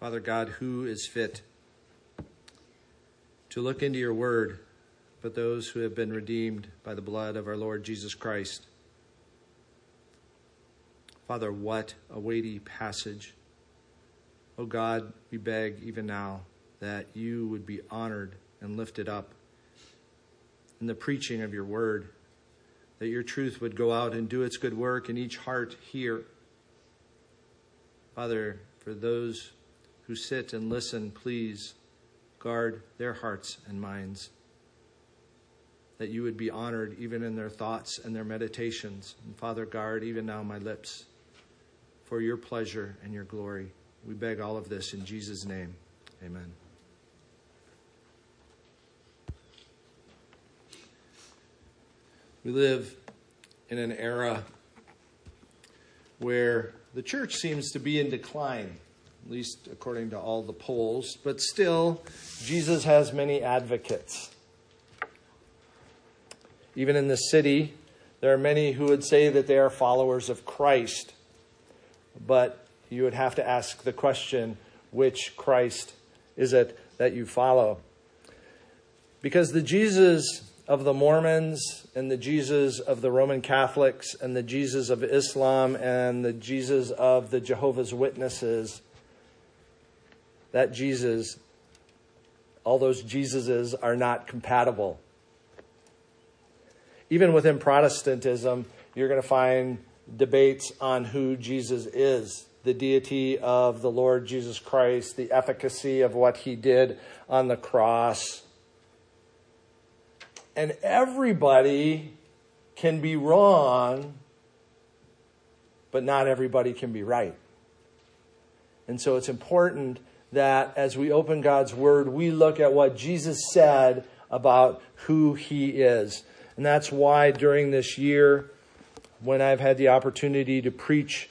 Father God, who is fit to look into your word but those who have been redeemed by the blood of our Lord Jesus Christ? Father, what a weighty passage. Oh God, we beg even now that you would be honored and lifted up in the preaching of your word, that your truth would go out and do its good work in each heart here. Father, for those who sit and listen, please guard their hearts and minds. That you would be honored even in their thoughts and their meditations. And Father, guard even now my lips for your pleasure and your glory. We beg all of this in Jesus' name. Amen. We live in an era where the church seems to be in decline, at least according to all the polls, but still, Jesus has many advocates. Even in the city, there are many who would say that they are followers of Christ, but you would have to ask the question which Christ is it that you follow? Because the Jesus of the Mormons and the Jesus of the Roman Catholics and the Jesus of Islam and the Jesus of the Jehovah's Witnesses, that Jesus, all those Jesuses are not compatible. Even within Protestantism, you're going to find debates on who Jesus is the deity of the Lord Jesus Christ, the efficacy of what he did on the cross and everybody can be wrong, but not everybody can be right. And so it's important that as we open God's Word, we look at what Jesus said about who He is. And that's why during this year, when I've had the opportunity to preach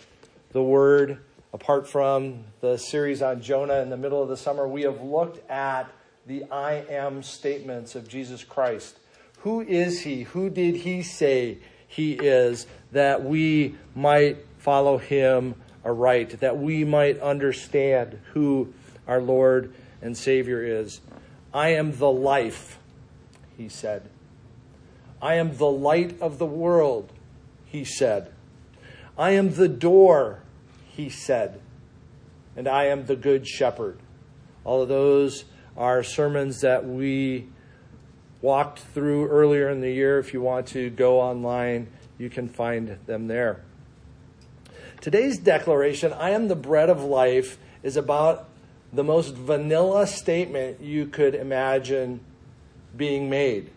the Word, apart from the series on Jonah in the middle of the summer, we have looked at the I am statements of Jesus Christ. Who is he? Who did he say he is that we might follow him aright, that we might understand who our Lord and Savior is? I am the life, he said. I am the light of the world, he said. I am the door, he said. And I am the good shepherd. All of those are sermons that we walked through earlier in the year. If you want to go online, you can find them there. Today's declaration, I am the bread of life, is about the most vanilla statement you could imagine being made.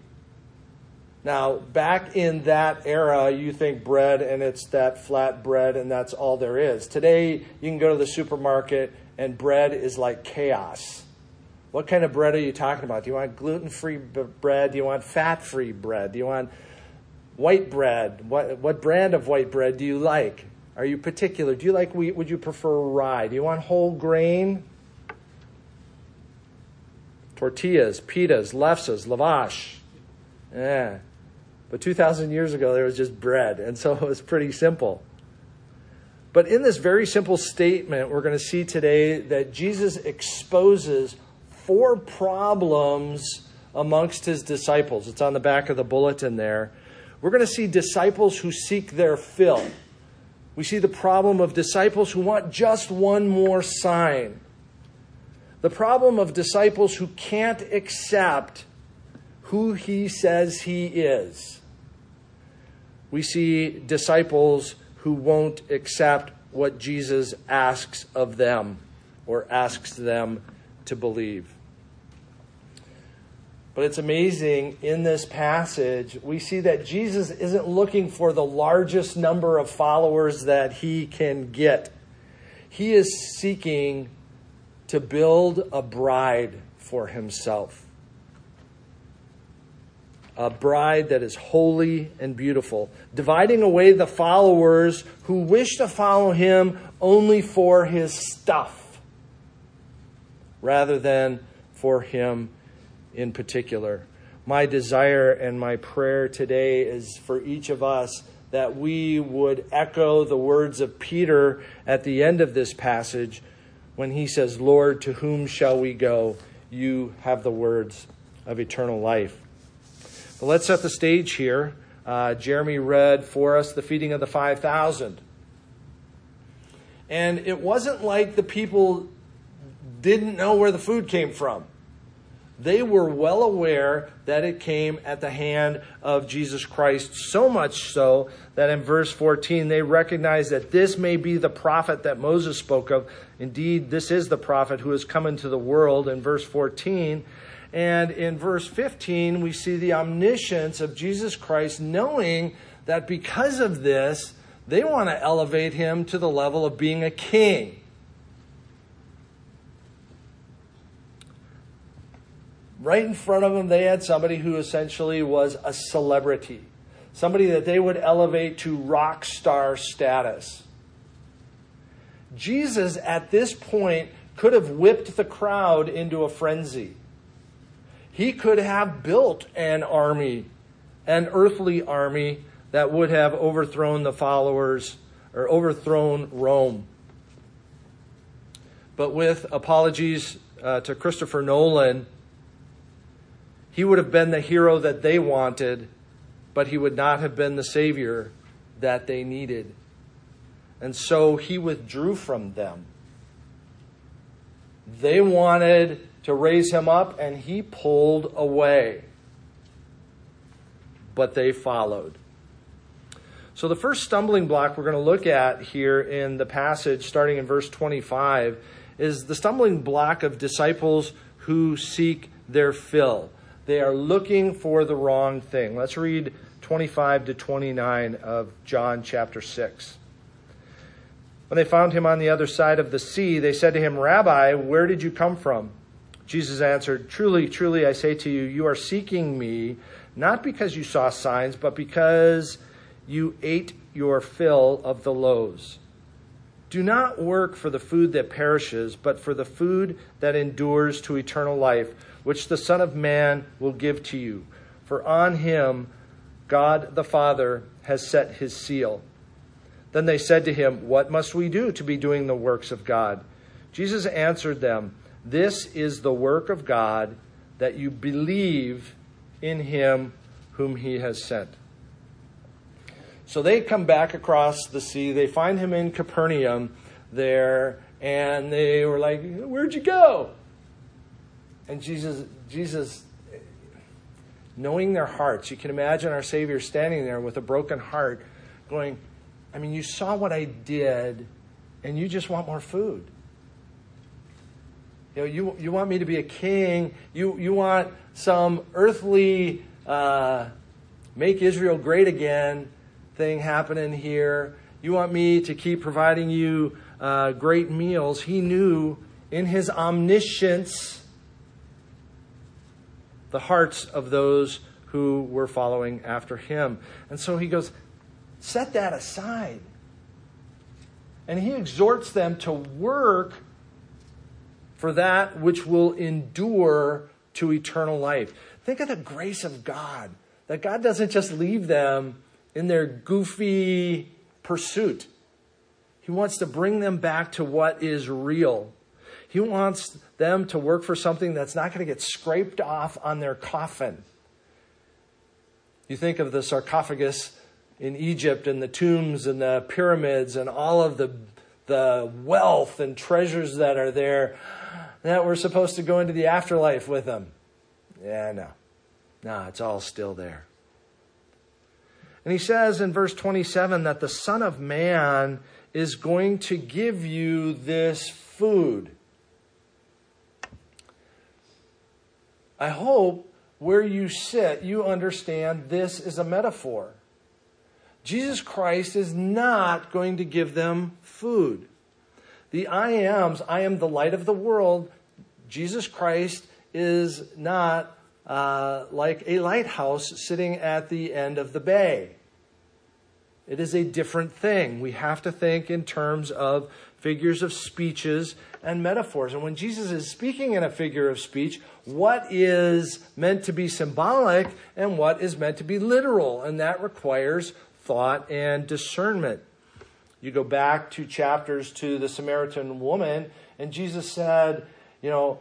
Now, back in that era, you think bread and it's that flat bread and that's all there is. Today, you can go to the supermarket and bread is like chaos. What kind of bread are you talking about? Do you want gluten free bread? Do you want fat free bread? Do you want white bread? What, what brand of white bread do you like? Are you particular? Do you like wheat? Would you prefer rye? Do you want whole grain? Tortillas, pitas, lefses, lavash. Yeah. But 2,000 years ago, there was just bread. And so it was pretty simple. But in this very simple statement, we're going to see today that Jesus exposes four problems amongst his disciples. It's on the back of the bulletin there. We're going to see disciples who seek their fill. We see the problem of disciples who want just one more sign. The problem of disciples who can't accept who he says he is. We see disciples who won't accept what Jesus asks of them or asks them to believe. But it's amazing in this passage, we see that Jesus isn't looking for the largest number of followers that he can get. He is seeking to build a bride for himself. A bride that is holy and beautiful, dividing away the followers who wish to follow him only for his stuff rather than for him in particular. My desire and my prayer today is for each of us that we would echo the words of Peter at the end of this passage when he says, Lord, to whom shall we go? You have the words of eternal life. But let's set the stage here. Uh, Jeremy read for us the feeding of the 5,000. And it wasn't like the people didn't know where the food came from. They were well aware that it came at the hand of Jesus Christ, so much so that in verse 14 they recognize that this may be the prophet that Moses spoke of. Indeed, this is the prophet who has come into the world in verse 14. And in verse 15, we see the omniscience of Jesus Christ, knowing that because of this, they want to elevate him to the level of being a king. Right in front of them, they had somebody who essentially was a celebrity, somebody that they would elevate to rock star status. Jesus, at this point, could have whipped the crowd into a frenzy. He could have built an army, an earthly army that would have overthrown the followers or overthrown Rome. But with apologies uh, to Christopher Nolan, he would have been the hero that they wanted, but he would not have been the Savior that they needed. And so he withdrew from them. They wanted to raise him up, and he pulled away. But they followed. So, the first stumbling block we're going to look at here in the passage, starting in verse 25, is the stumbling block of disciples who seek their fill. They are looking for the wrong thing. Let's read 25 to 29 of John chapter 6. When they found him on the other side of the sea, they said to him, Rabbi, where did you come from? Jesus answered, Truly, truly, I say to you, you are seeking me, not because you saw signs, but because you ate your fill of the loaves. Do not work for the food that perishes, but for the food that endures to eternal life which the Son of Man will give to you. For on him God the Father has set his seal. Then they said to him, What must we do to be doing the works of God? Jesus answered them, This is the work of God, that you believe in him whom he has sent. So they come back across the sea. They find him in Capernaum there, and they were like, Where'd you go? And Jesus, Jesus, knowing their hearts, you can imagine our Savior standing there with a broken heart, going, I mean, you saw what I did, and you just want more food. You know, you, you want me to be a king. You, you want some earthly uh, make Israel great again thing happening here. You want me to keep providing you uh, great meals. He knew in his omniscience the hearts of those who were following after him. And so he goes, set that aside. And he exhorts them to work for that which will endure to eternal life. Think of the grace of God, that God doesn't just leave them in their goofy pursuit. He wants to bring them back to what is real. He wants them to work for something that's not going to get scraped off on their coffin. You think of the sarcophagus in Egypt and the tombs and the pyramids and all of the, the wealth and treasures that are there that we're supposed to go into the afterlife with them. Yeah, no. No, it's all still there. And he says in verse 27 that the Son of Man is going to give you this food. I hope where you sit, you understand this is a metaphor. Jesus Christ is not going to give them food. The I ams, I am the light of the world. Jesus Christ is not uh, like a lighthouse sitting at the end of the bay. It is a different thing. We have to think in terms of figures of speeches and metaphors. And when Jesus is speaking in a figure of speech, what is meant to be symbolic and what is meant to be literal? And that requires thought and discernment. You go back two chapters to the Samaritan woman, and Jesus said, You know,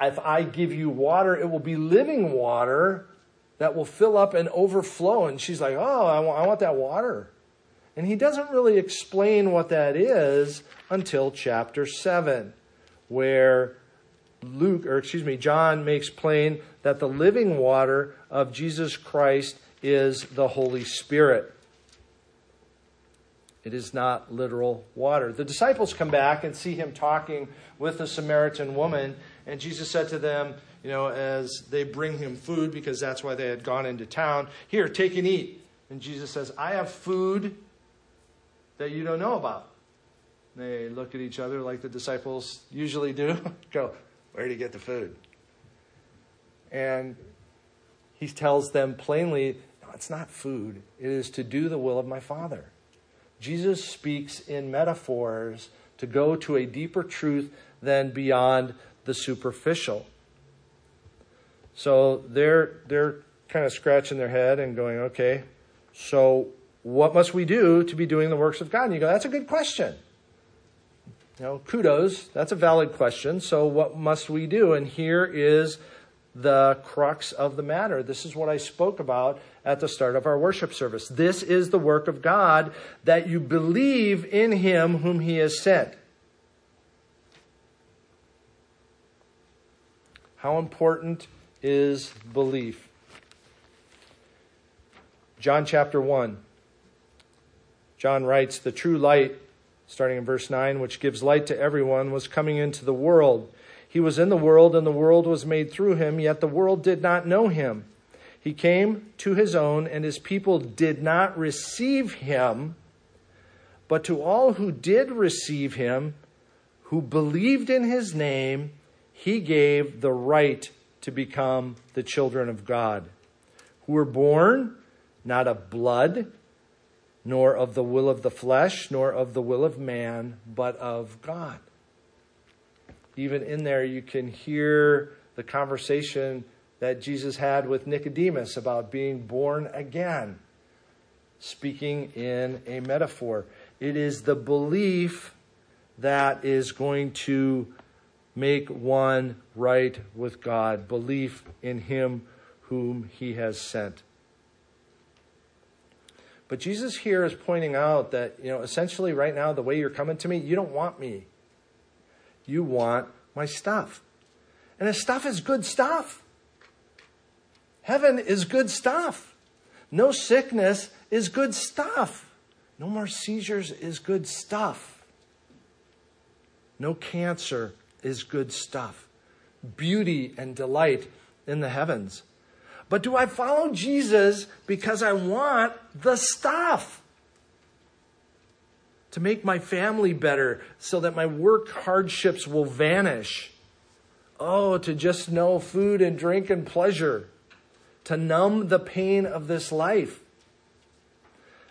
if I give you water, it will be living water that will fill up and overflow. And she's like, Oh, I want, I want that water. And he doesn't really explain what that is until chapter 7, where Luke, or excuse me, John makes plain that the living water of Jesus Christ is the Holy Spirit. It is not literal water. The disciples come back and see him talking with the Samaritan woman, and Jesus said to them, you know, as they bring him food, because that's why they had gone into town, Here, take and eat. And Jesus says, I have food that you don't know about. They look at each other like the disciples usually do. Go, where do you get the food? And he tells them plainly, no, it's not food. It is to do the will of my Father. Jesus speaks in metaphors to go to a deeper truth than beyond the superficial. So they're they're kind of scratching their head and going, okay, so what must we do to be doing the works of God? And you go, that's a good question. You know, kudos, that's a valid question. So what must we do? And here is the crux of the matter. This is what I spoke about at the start of our worship service. This is the work of God that you believe in him whom he has sent. How important is belief? John chapter 1. John writes, The true light, starting in verse 9, which gives light to everyone, was coming into the world. He was in the world, and the world was made through him, yet the world did not know him. He came to his own, and his people did not receive him. But to all who did receive him, who believed in his name, he gave the right to become the children of God, who were born not of blood, nor of the will of the flesh, nor of the will of man, but of God. Even in there, you can hear the conversation that Jesus had with Nicodemus about being born again, speaking in a metaphor. It is the belief that is going to make one right with God, belief in Him whom He has sent. But Jesus here is pointing out that, you know, essentially right now, the way you're coming to me, you don't want me. You want my stuff. And his stuff is good stuff. Heaven is good stuff. No sickness is good stuff. No more seizures is good stuff. No cancer is good stuff. Beauty and delight in the heavens. But do I follow Jesus because I want the stuff? To make my family better so that my work hardships will vanish. Oh, to just know food and drink and pleasure. To numb the pain of this life.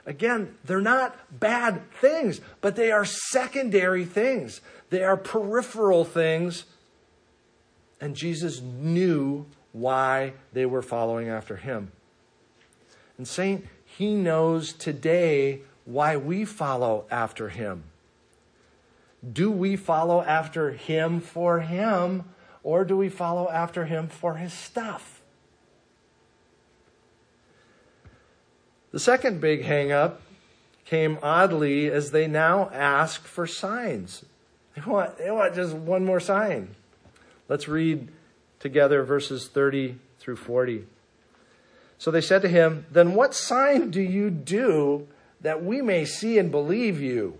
Again, they're not bad things, but they are secondary things. They are peripheral things. And Jesus knew why they were following after him. And, Saint, he knows today why we follow after him. Do we follow after him for him, or do we follow after him for his stuff? The second big hangup came oddly as they now ask for signs. They want, they want just one more sign. Let's read together verses 30 through 40. So they said to him, Then what sign do you do that we may see and believe you?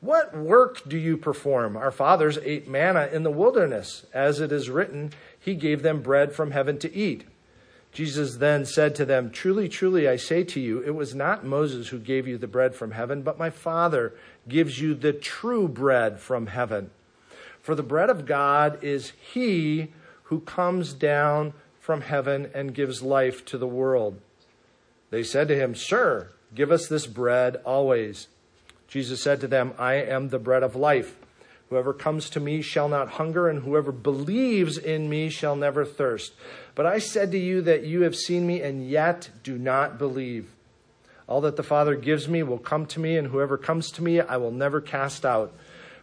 What work do you perform? Our fathers ate manna in the wilderness. As it is written, He gave them bread from heaven to eat. Jesus then said to them, Truly, truly, I say to you, it was not Moses who gave you the bread from heaven, but my Father gives you the true bread from heaven. For the bread of God is He who comes down from heaven and gives life to the world. They said to him, Sir, give us this bread always. Jesus said to them, I am the bread of life. Whoever comes to me shall not hunger, and whoever believes in me shall never thirst. But I said to you that you have seen me and yet do not believe. All that the Father gives me will come to me, and whoever comes to me I will never cast out.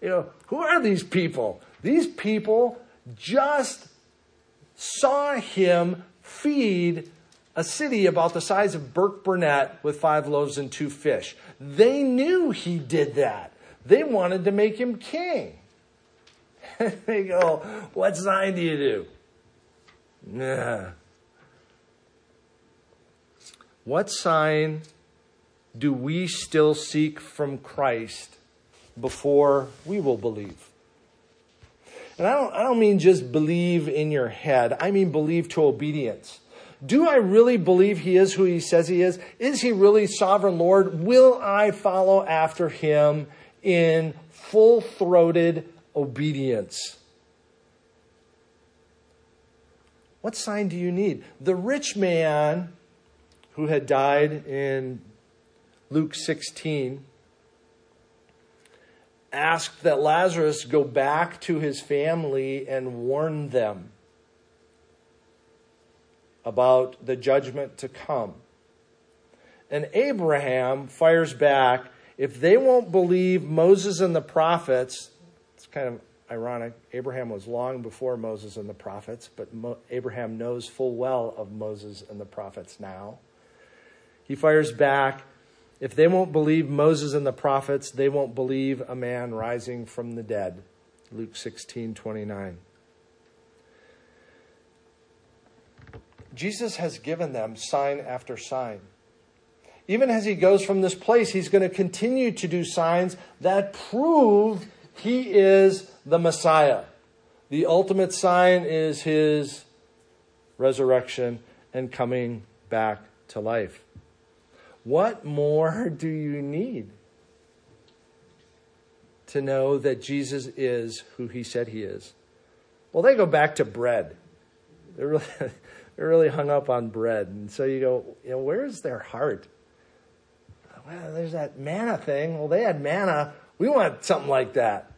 you know, who are these people? These people just saw him feed a city about the size of Burkburnett with five loaves and two fish. They knew he did that. They wanted to make him king. And they go, What sign do you do? Nah. What sign do we still seek from Christ before we will believe? And I don't, I don't mean just believe in your head, I mean believe to obedience. Do I really believe he is who he says he is? Is he really sovereign Lord? Will I follow after him in full throated obedience? What sign do you need? The rich man who had died in Luke 16 asked that Lazarus go back to his family and warn them about the judgment to come. And Abraham fires back if they won't believe Moses and the prophets, it's kind of ironic. Abraham was long before Moses and the prophets, but Mo- Abraham knows full well of Moses and the prophets now. He fires back if they won't believe Moses and the prophets, they won't believe a man rising from the dead. Luke 16 29. Jesus has given them sign after sign. Even as he goes from this place, he's going to continue to do signs that prove he is the Messiah. The ultimate sign is his resurrection and coming back to life. What more do you need to know that Jesus is who he said he is? Well, they go back to bread. They're really, they're really hung up on bread. And so you go, you know, where's their heart? Well, there's that manna thing. Well, they had manna. We want something like that.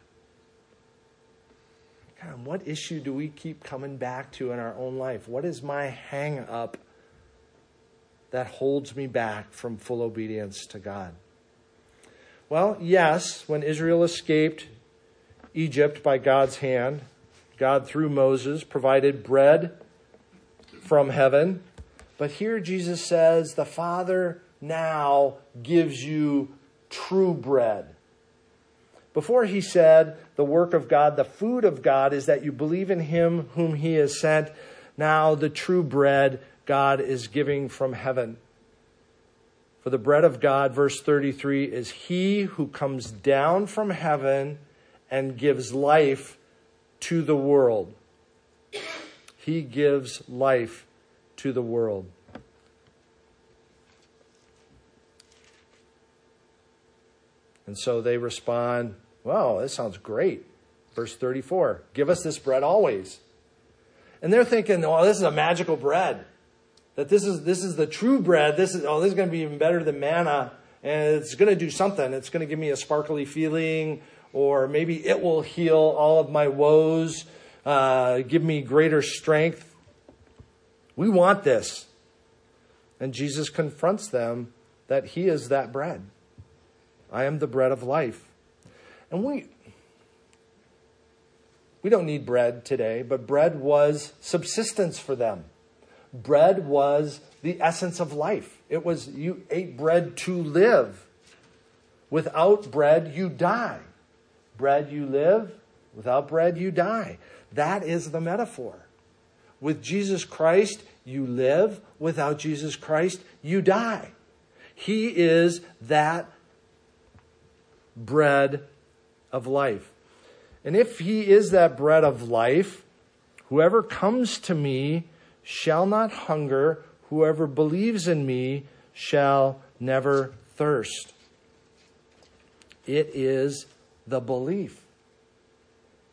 God, what issue do we keep coming back to in our own life? What is my hang up that holds me back from full obedience to God? Well, yes, when Israel escaped Egypt by God's hand, God, through Moses, provided bread from heaven. But here Jesus says, the Father now gives you true bread. Before he said, the work of God, the food of God is that you believe in him whom he has sent. Now, the true bread God is giving from heaven. For the bread of God, verse 33, is he who comes down from heaven and gives life to the world. He gives life to the world. And so they respond, Well, this sounds great. Verse 34 Give us this bread always. And they're thinking, Oh, this is a magical bread that this is this is the true bread. This is oh, this is going to be even better than manna, and it's going to do something. It's going to give me a sparkly feeling, or maybe it will heal all of my woes, uh, give me greater strength. We want this, and Jesus confronts them that He is that bread. I am the bread of life, and we. We don't need bread today, but bread was subsistence for them. Bread was the essence of life. It was you ate bread to live. Without bread, you die. Bread, you live. Without bread, you die. That is the metaphor. With Jesus Christ, you live. Without Jesus Christ, you die. He is that bread of life. And if He is that bread of life, whoever comes to me shall not hunger. Whoever believes in me shall never thirst. It is the belief.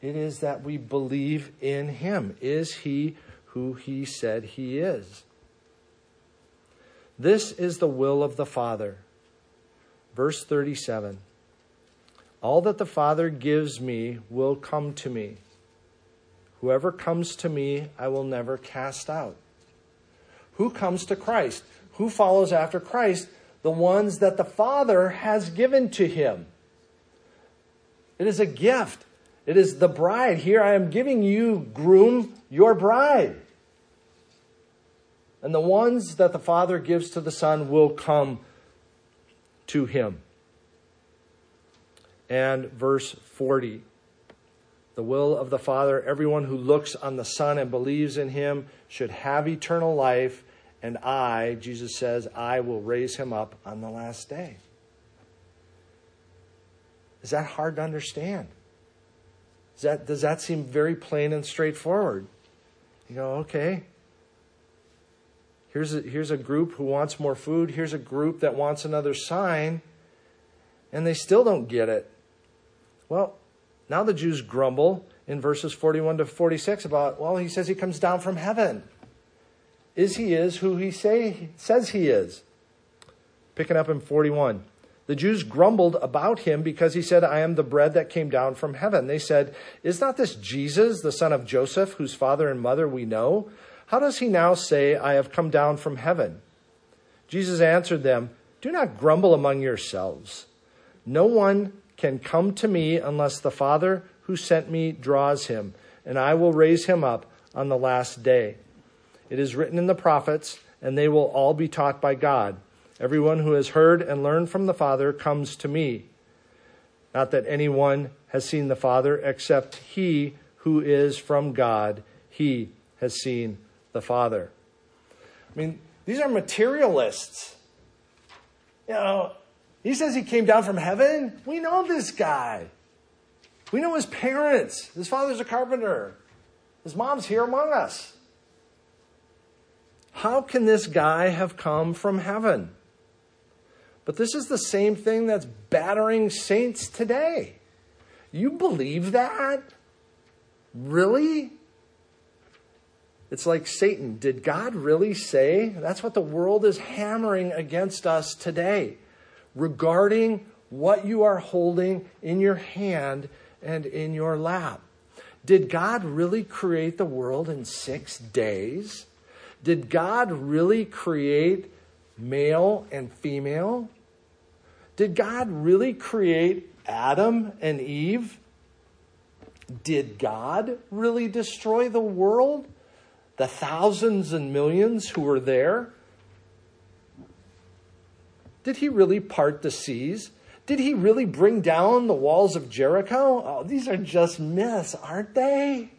It is that we believe in him. Is he who he said he is? This is the will of the Father. Verse 37 All that the Father gives me will come to me. Whoever comes to me, I will never cast out. Who comes to Christ? Who follows after Christ? The ones that the Father has given to him. It is a gift. It is the bride. Here I am giving you, groom, your bride. And the ones that the Father gives to the Son will come to him. And verse 40 the will of the Father, everyone who looks on the Son and believes in him should have eternal life, and I, Jesus says, I will raise him up on the last day. Is that hard to understand? Does that, does that seem very plain and straightforward? You go, okay. Here's a, here's a group who wants more food. Here's a group that wants another sign. And they still don't get it. Well, now the Jews grumble in verses 41 to 46 about, well, he says he comes down from heaven. Is he is who he say, says he is? Picking up in 41. The Jews grumbled about him because he said, I am the bread that came down from heaven. They said, Is not this Jesus, the son of Joseph, whose father and mother we know? How does he now say, I have come down from heaven? Jesus answered them, Do not grumble among yourselves. No one can come to me unless the Father who sent me draws him, and I will raise him up on the last day. It is written in the prophets, and they will all be taught by God. Everyone who has heard and learned from the Father comes to me. Not that anyone has seen the Father except he who is from God. He has seen the Father. I mean, these are materialists. You know, he says he came down from heaven. We know this guy. We know his parents. His father's a carpenter. His mom's here among us. How can this guy have come from heaven? But this is the same thing that's battering saints today. You believe that? Really? It's like Satan. Did God really say? That's what the world is hammering against us today regarding what you are holding in your hand and in your lap. Did God really create the world in six days? Did God really create male and female? Did God really create Adam and Eve? Did God really destroy the world? The thousands and millions who were there? Did he really part the seas? Did he really bring down the walls of Jericho? Oh, these are just myths, aren't they?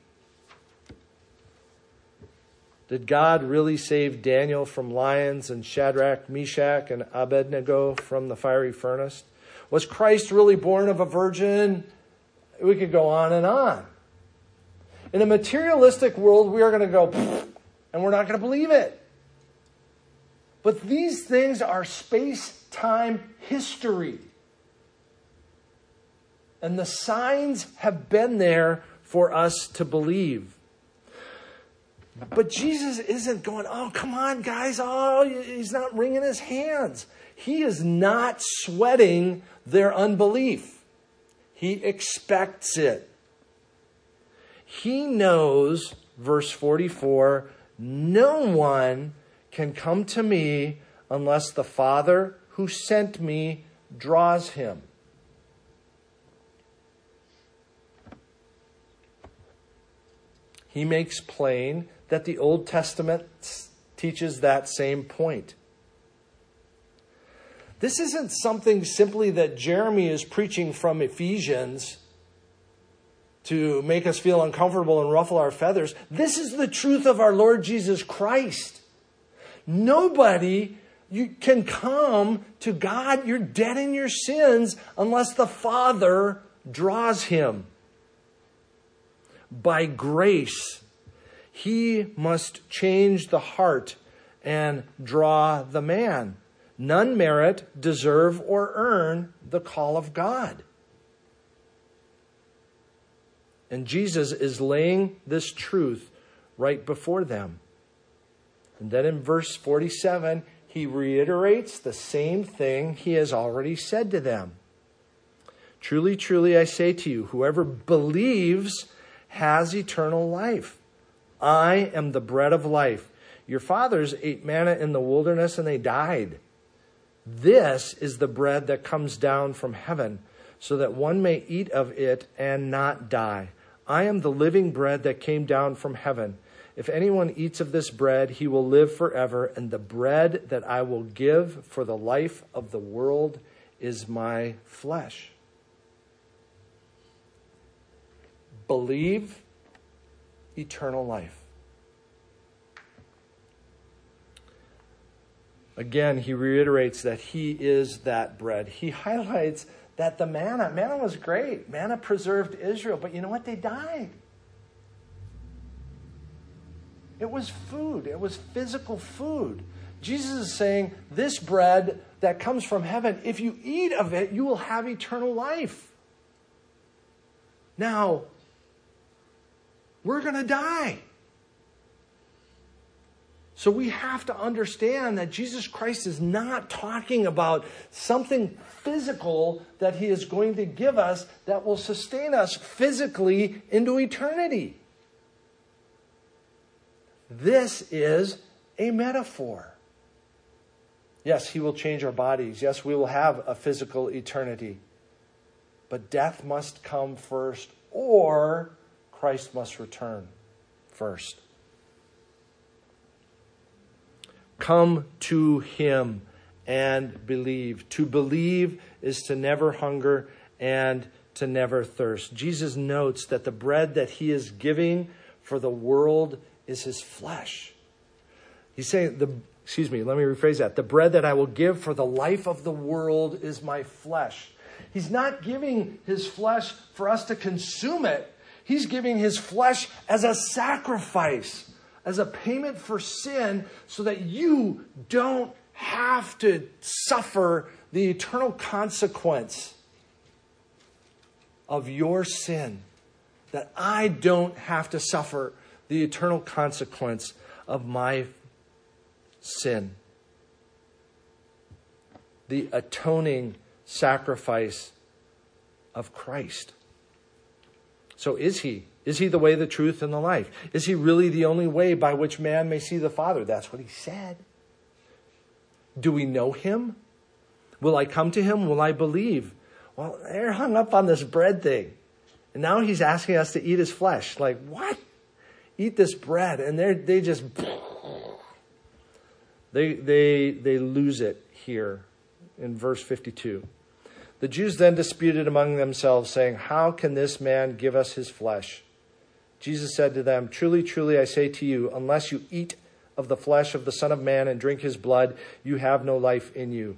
Did God really save Daniel from lions and Shadrach, Meshach, and Abednego from the fiery furnace? Was Christ really born of a virgin? We could go on and on. In a materialistic world, we are going to go, and we're not going to believe it. But these things are space time history. And the signs have been there for us to believe. But Jesus isn't going, oh, come on, guys. Oh, he's not wringing his hands. He is not sweating their unbelief. He expects it. He knows, verse 44, no one can come to me unless the Father who sent me draws him. He makes plain that the Old Testament teaches that same point. This isn't something simply that Jeremy is preaching from Ephesians to make us feel uncomfortable and ruffle our feathers. This is the truth of our Lord Jesus Christ. Nobody you can come to God, you're dead in your sins unless the Father draws him. By grace, he must change the heart and draw the man. None merit, deserve, or earn the call of God. And Jesus is laying this truth right before them. And then in verse 47, he reiterates the same thing he has already said to them. Truly, truly, I say to you, whoever believes has eternal life. I am the bread of life. Your fathers ate manna in the wilderness and they died. This is the bread that comes down from heaven, so that one may eat of it and not die. I am the living bread that came down from heaven. If anyone eats of this bread, he will live forever, and the bread that I will give for the life of the world is my flesh. Believe eternal life. Again, he reiterates that he is that bread. He highlights that the manna, manna was great. Manna preserved Israel, but you know what? They died. It was food, it was physical food. Jesus is saying, This bread that comes from heaven, if you eat of it, you will have eternal life. Now, we're going to die. So we have to understand that Jesus Christ is not talking about something physical that he is going to give us that will sustain us physically into eternity. This is a metaphor. Yes, he will change our bodies. Yes, we will have a physical eternity. But death must come first, or Christ must return first. Come to him and believe. To believe is to never hunger and to never thirst. Jesus notes that the bread that he is giving for the world is his flesh. He's saying, the, excuse me, let me rephrase that. The bread that I will give for the life of the world is my flesh. He's not giving his flesh for us to consume it. He's giving his flesh as a sacrifice as a payment for sin so that you don't have to suffer the eternal consequence of your sin. That I don't have to suffer the eternal consequence of my sin. The atoning sacrifice of Christ. So, is he is he the way, the truth, and the life? Is he really the only way by which man may see the Father? That's what he said. Do we know him? Will I come to him? Will I believe? Well, they're hung up on this bread thing. And now he's asking us to eat his flesh. Like, what? Eat this bread. And they they just, they, they, they lose it here in verse 52. The Jews then disputed among themselves, saying, How can this man give us his flesh? Jesus said to them, Truly, truly, I say to you, unless you eat of the flesh of the Son of Man and drink his blood, you have no life in you.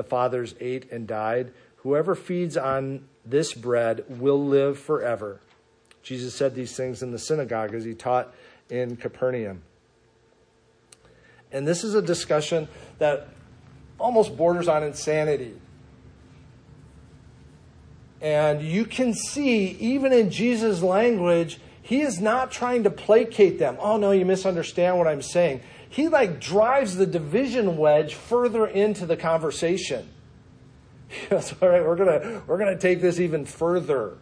the fathers ate and died. Whoever feeds on this bread will live forever. Jesus said these things in the synagogue as he taught in Capernaum. And this is a discussion that almost borders on insanity. And you can see, even in Jesus' language, he is not trying to placate them. Oh, no, you misunderstand what I'm saying. He like drives the division wedge further into the conversation. Yes, all right, we're gonna we're gonna take this even further.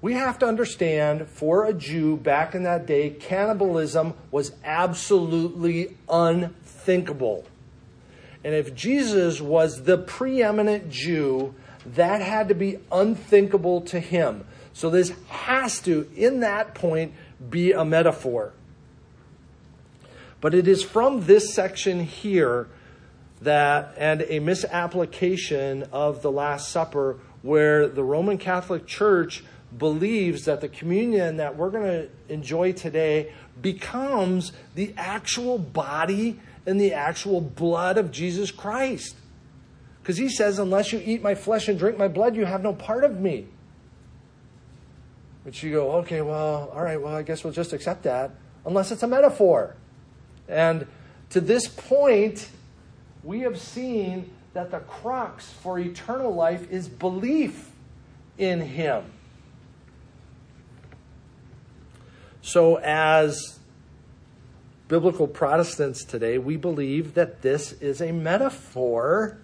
We have to understand for a Jew back in that day, cannibalism was absolutely unthinkable. And if Jesus was the preeminent Jew, that had to be unthinkable to him. So this has to, in that point, be a metaphor. But it is from this section here that, and a misapplication of the Last Supper, where the Roman Catholic Church believes that the communion that we're going to enjoy today becomes the actual body and the actual blood of Jesus Christ. Because he says, Unless you eat my flesh and drink my blood, you have no part of me. But you go, okay, well, all right, well, I guess we'll just accept that, unless it's a metaphor. And to this point, we have seen that the crux for eternal life is belief in Him. So, as biblical Protestants today, we believe that this is a metaphor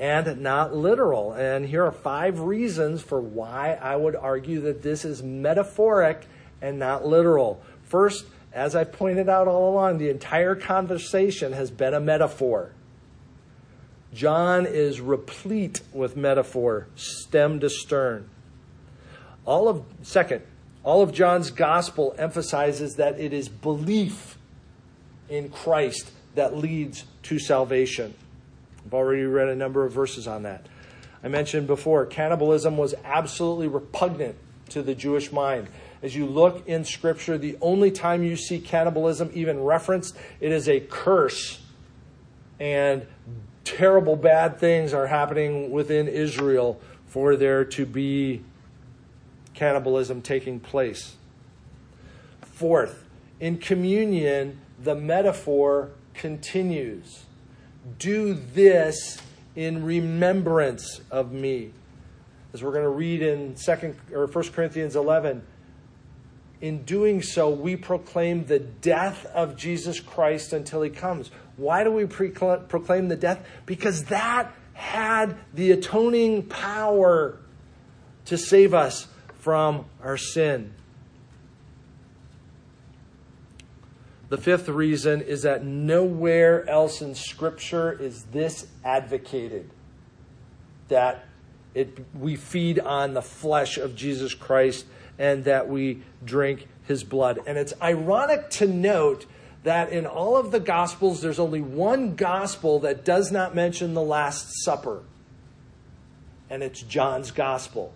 and not literal. And here are five reasons for why I would argue that this is metaphoric and not literal. First, as I pointed out all along, the entire conversation has been a metaphor. John is replete with metaphor, stem to stern. All of second, all of John's gospel emphasizes that it is belief in Christ that leads to salvation. I've already read a number of verses on that. I mentioned before, cannibalism was absolutely repugnant to the Jewish mind. As you look in Scripture, the only time you see cannibalism even referenced, it is a curse. And terrible bad things are happening within Israel for there to be cannibalism taking place. Fourth, in communion, the metaphor continues. Do this in remembrance of me. As we're going to read in second or 1 Corinthians 11, in doing so, we proclaim the death of Jesus Christ until he comes. Why do we proclaim the death? Because that had the atoning power to save us from our sin. The fifth reason is that nowhere else in Scripture is this advocated that it, we feed on the flesh of Jesus Christ and that we drink his blood. And it's ironic to note that in all of the Gospels, there's only one Gospel that does not mention the Last Supper, and it's John's Gospel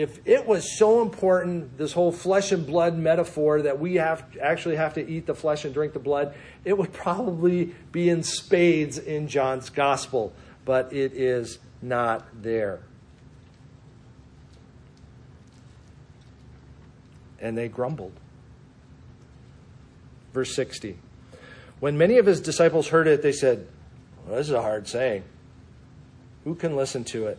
if it was so important, this whole flesh and blood metaphor that we have actually have to eat the flesh and drink the blood, it would probably be in spades in John's gospel, but it is not there. And they grumbled. Verse 60. When many of his disciples heard it, they said, well, This is a hard saying. Who can listen to it?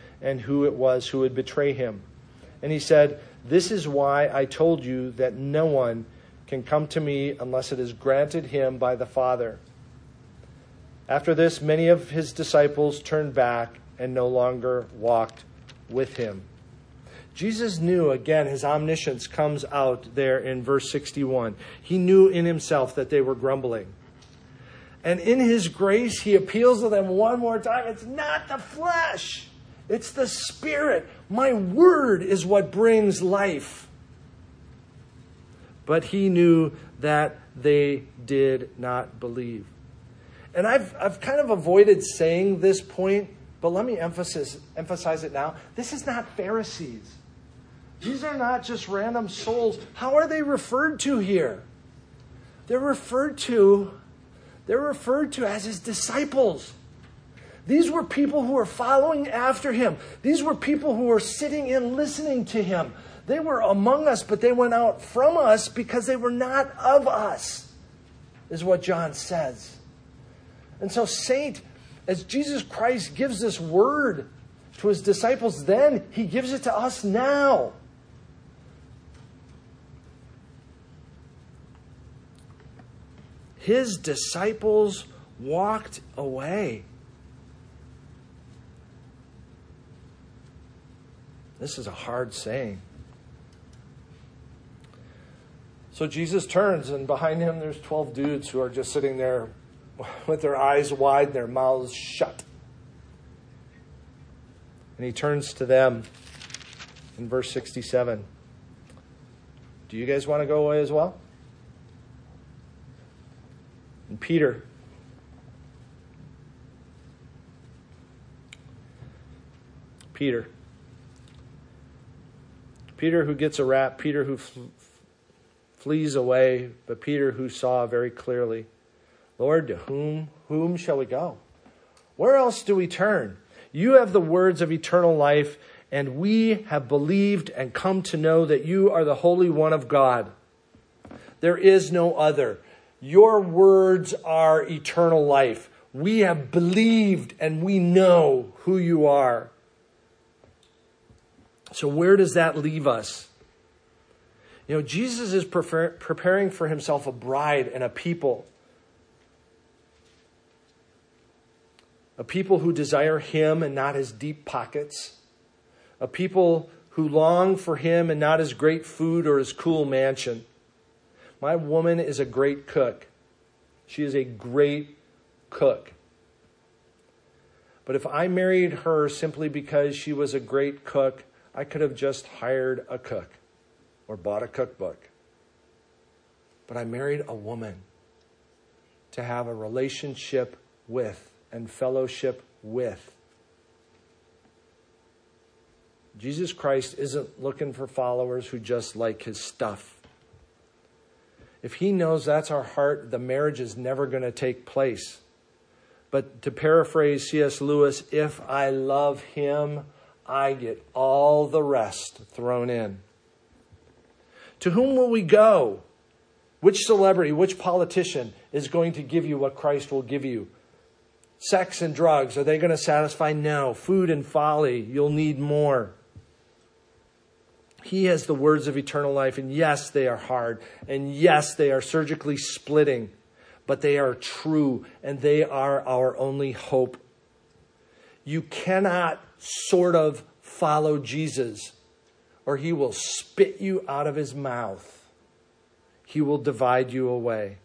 and who it was who would betray him. And he said, This is why I told you that no one can come to me unless it is granted him by the Father. After this, many of his disciples turned back and no longer walked with him. Jesus knew, again, his omniscience comes out there in verse 61. He knew in himself that they were grumbling. And in his grace, he appeals to them one more time. It's not the flesh. It's the Spirit. My word is what brings life. But he knew that they did not believe. And I've, I've kind of avoided saying this point, but let me emphasize, emphasize it now. This is not Pharisees. These are not just random souls. How are they referred to here? They're referred to, they're referred to as his disciples. These were people who were following after him. These were people who were sitting and listening to him. They were among us, but they went out from us because they were not of us, is what John says. And so, Saint, as Jesus Christ gives this word to his disciples then, he gives it to us now. his disciples walked away. This is a hard saying. So Jesus turns, and behind him, there's 12 dudes who are just sitting there with their eyes wide their mouths shut. And he turns to them in verse 67. Do you guys want to go away as well? And Peter, Peter, Peter who gets a rap, Peter who flees away, but Peter who saw very clearly, Lord, to whom whom shall we go? Where else do we turn? You have the words of eternal life, and we have believed and come to know that you are the Holy One of God. There is no other. Your words are eternal life. We have believed and we know who you are. So, where does that leave us? You know, Jesus is prefer- preparing for himself a bride and a people. A people who desire him and not his deep pockets. A people who long for him and not his great food or his cool mansion. My woman is a great cook. She is a great cook. But if I married her simply because she was a great cook, I could have just hired a cook or bought a cookbook. But I married a woman to have a relationship with and fellowship with. Jesus Christ isn't looking for followers who just like his stuff. If he knows that's our heart, the marriage is never going to take place. But to paraphrase C.S. Lewis, if I love him, I get all the rest thrown in. To whom will we go? Which celebrity, which politician is going to give you what Christ will give you? Sex and drugs, are they going to satisfy? No. Food and folly, you'll need more. He has the words of eternal life, and yes, they are hard, and yes, they are surgically splitting, but they are true, and they are our only hope. You cannot sort of follow Jesus or he will spit you out of his mouth. He will divide you away.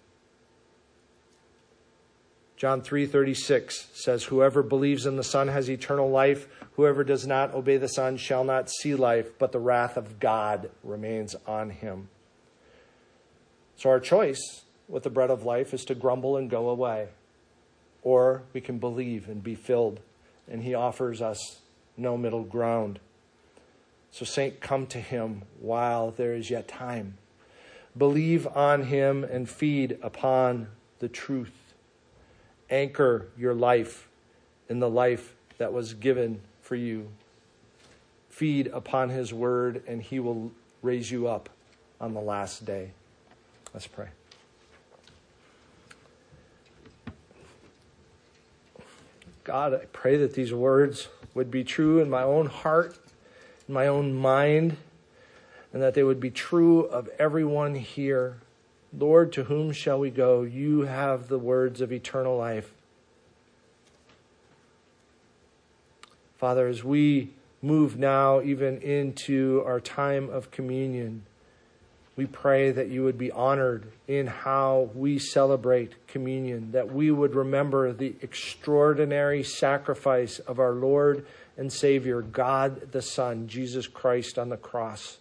John 3:36 says whoever believes in the son has eternal life whoever does not obey the son shall not see life but the wrath of God remains on him. So our choice with the bread of life is to grumble and go away or we can believe and be filled and he offers us no middle ground. So, Saint, come to him while there is yet time. Believe on him and feed upon the truth. Anchor your life in the life that was given for you. Feed upon his word, and he will raise you up on the last day. Let's pray. God, I pray that these words would be true in my own heart in my own mind, and that they would be true of everyone here. Lord, to whom shall we go? You have the words of eternal life. Father, as we move now even into our time of communion, we pray that you would be honored in how we celebrate communion, that we would remember the extraordinary sacrifice of our Lord and Savior, God the Son, Jesus Christ on the cross.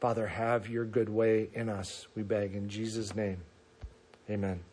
Father, have your good way in us, we beg. In Jesus' name, amen.